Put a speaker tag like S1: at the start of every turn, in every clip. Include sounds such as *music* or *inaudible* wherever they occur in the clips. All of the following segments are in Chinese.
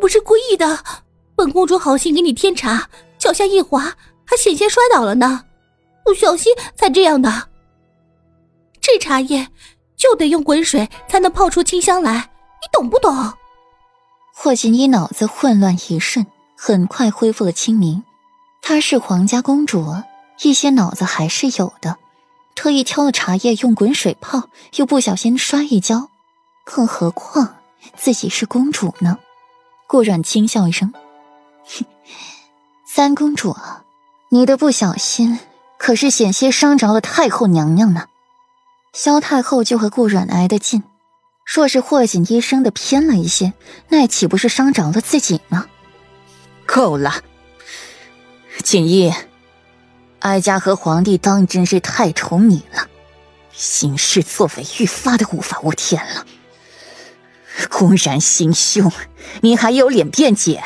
S1: 不是故意的，本公主好心给你添茶，脚下一滑，还险些摔倒了呢，不小心才这样的。这茶叶就得用滚水才能泡出清香来，你懂不懂？
S2: 霍锦衣脑子混乱一瞬，很快恢复了清明。她是皇家公主，一些脑子还是有的。特意挑了茶叶用滚水泡，又不小心摔一跤，更何况自己是公主呢？顾阮轻笑一声：“ *laughs* 三公主，你的不小心可是险些伤着了太后娘娘呢。”萧太后就和顾阮挨得近。若是霍锦衣生的偏了一些，那岂不是伤着了自己吗？
S3: 够了，锦衣，哀家和皇帝当真是太宠你了，行事作为愈发的无法无天了。公然行凶，你还有脸辩解？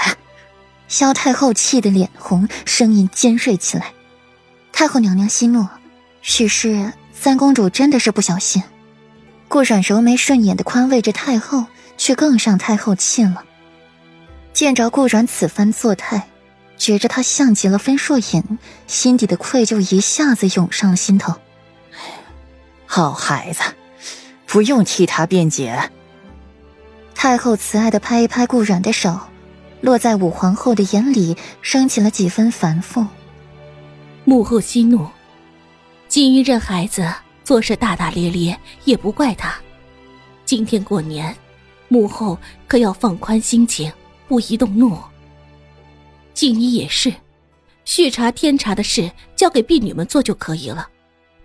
S2: 萧太后气得脸红，声音尖锐起来。太后娘娘息怒，许是三公主真的是不小心。顾阮柔眉顺眼的宽慰着太后，却更上太后气了。见着顾阮此番作态，觉着她像极了分硕隐，心底的愧疚一下子涌上了心头。
S3: 好孩子，不用替他辩解。
S2: 太后慈爱的拍一拍顾阮的手，落在武皇后的眼里，升起了几分繁复。
S1: 母后息怒，锦衣这孩子。做事大大咧咧，也不怪他。今天过年，母后可要放宽心情，不宜动怒。锦衣也是，续茶添茶的事交给婢女们做就可以了，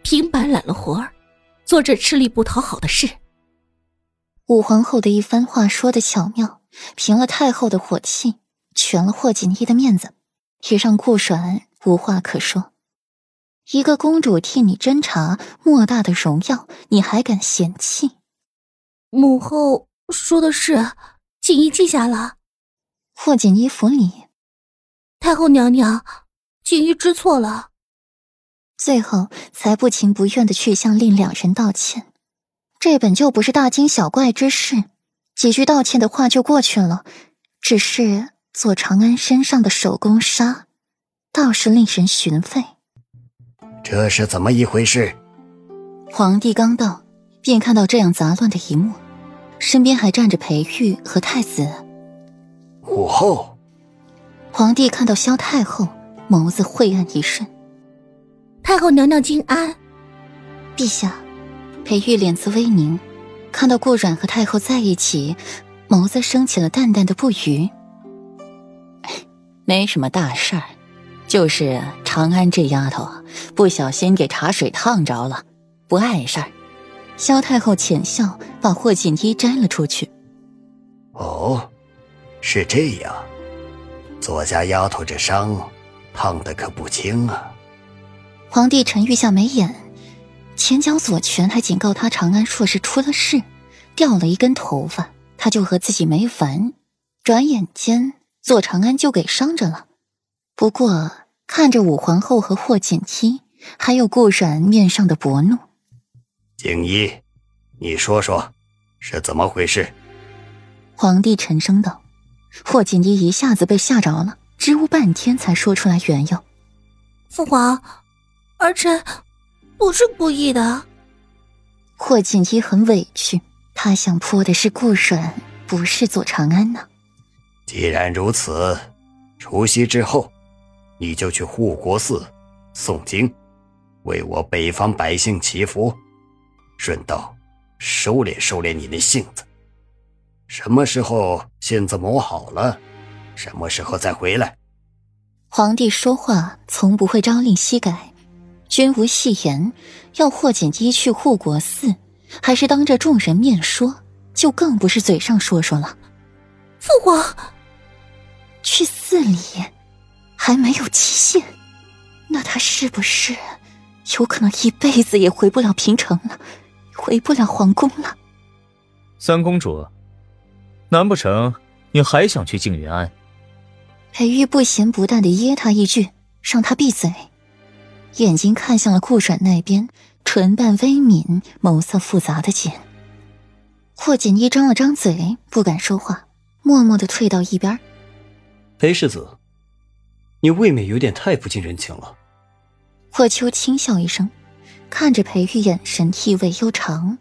S1: 平白揽了活儿，做这吃力不讨好的事。
S2: 武皇后的一番话说的巧妙，平了太后的火气，全了霍锦衣的面子，也让顾阮无话可说。一个公主替你斟茶，莫大的荣耀，你还敢嫌弃？
S1: 母后说的是，锦衣记下了。
S2: 霍锦衣服礼，
S1: 太后娘娘，锦衣知错了。
S2: 最后才不情不愿的去向令两人道歉。这本就不是大惊小怪之事，几句道歉的话就过去了。只是左长安身上的手工纱，倒是令人寻味。
S4: 这是怎么一回事？
S2: 皇帝刚到，便看到这样杂乱的一幕，身边还站着裴玉和太子。
S4: 武后，
S2: 皇帝看到萧太后，眸子晦暗一瞬。
S1: 太后娘娘金安。
S2: 陛下，裴玉脸色微凝，看到顾阮和太后在一起，眸子升起了淡淡的不愉。*laughs*
S3: 没什么大事儿。就是长安这丫头不小心给茶水烫着了，不碍事儿。
S2: 萧太后浅笑，把霍锦衣摘了出去。
S4: 哦，是这样，左家丫头这伤烫的可不轻啊。
S2: 皇帝沉郁下眉眼，前脚左拳还警告他，长安若是出了事，掉了一根头发，他就和自己没完。转眼间，左长安就给伤着了。不过，看着武皇后和霍锦衣，还有顾阮面上的薄怒，
S4: 锦衣，你说说，是怎么回事？
S2: 皇帝沉声道。霍锦衣一下子被吓着了，支吾半天才说出来缘由。
S1: 父皇，儿臣不是故意的。
S2: 霍锦衣很委屈，他想泼的是顾阮，不是左长安呢。
S4: 既然如此，除夕之后。你就去护国寺诵经，为我北方百姓祈福，顺道收敛收敛你那性子。什么时候性子磨好了，什么时候再回来。
S2: 皇帝说话从不会朝令夕改，君无戏言。要霍锦衣去护国寺，还是当着众人面说，就更不是嘴上说说了。
S1: 父皇，
S2: 去寺里。还没有期限，那他是不是有可能一辈子也回不了平城了，回不了皇宫了？
S5: 三公主，难不成你还想去静云庵？
S2: 裴玉不咸不淡的噎他一句，让他闭嘴，眼睛看向了顾阮那边，唇瓣微抿，眸色复杂的紧。霍锦衣张了张嘴，不敢说话，默默的退到一边。
S4: 裴世子，你未免有点太不近人情了。
S2: 霍秋轻笑一声，看着裴玉，眼神意味悠长。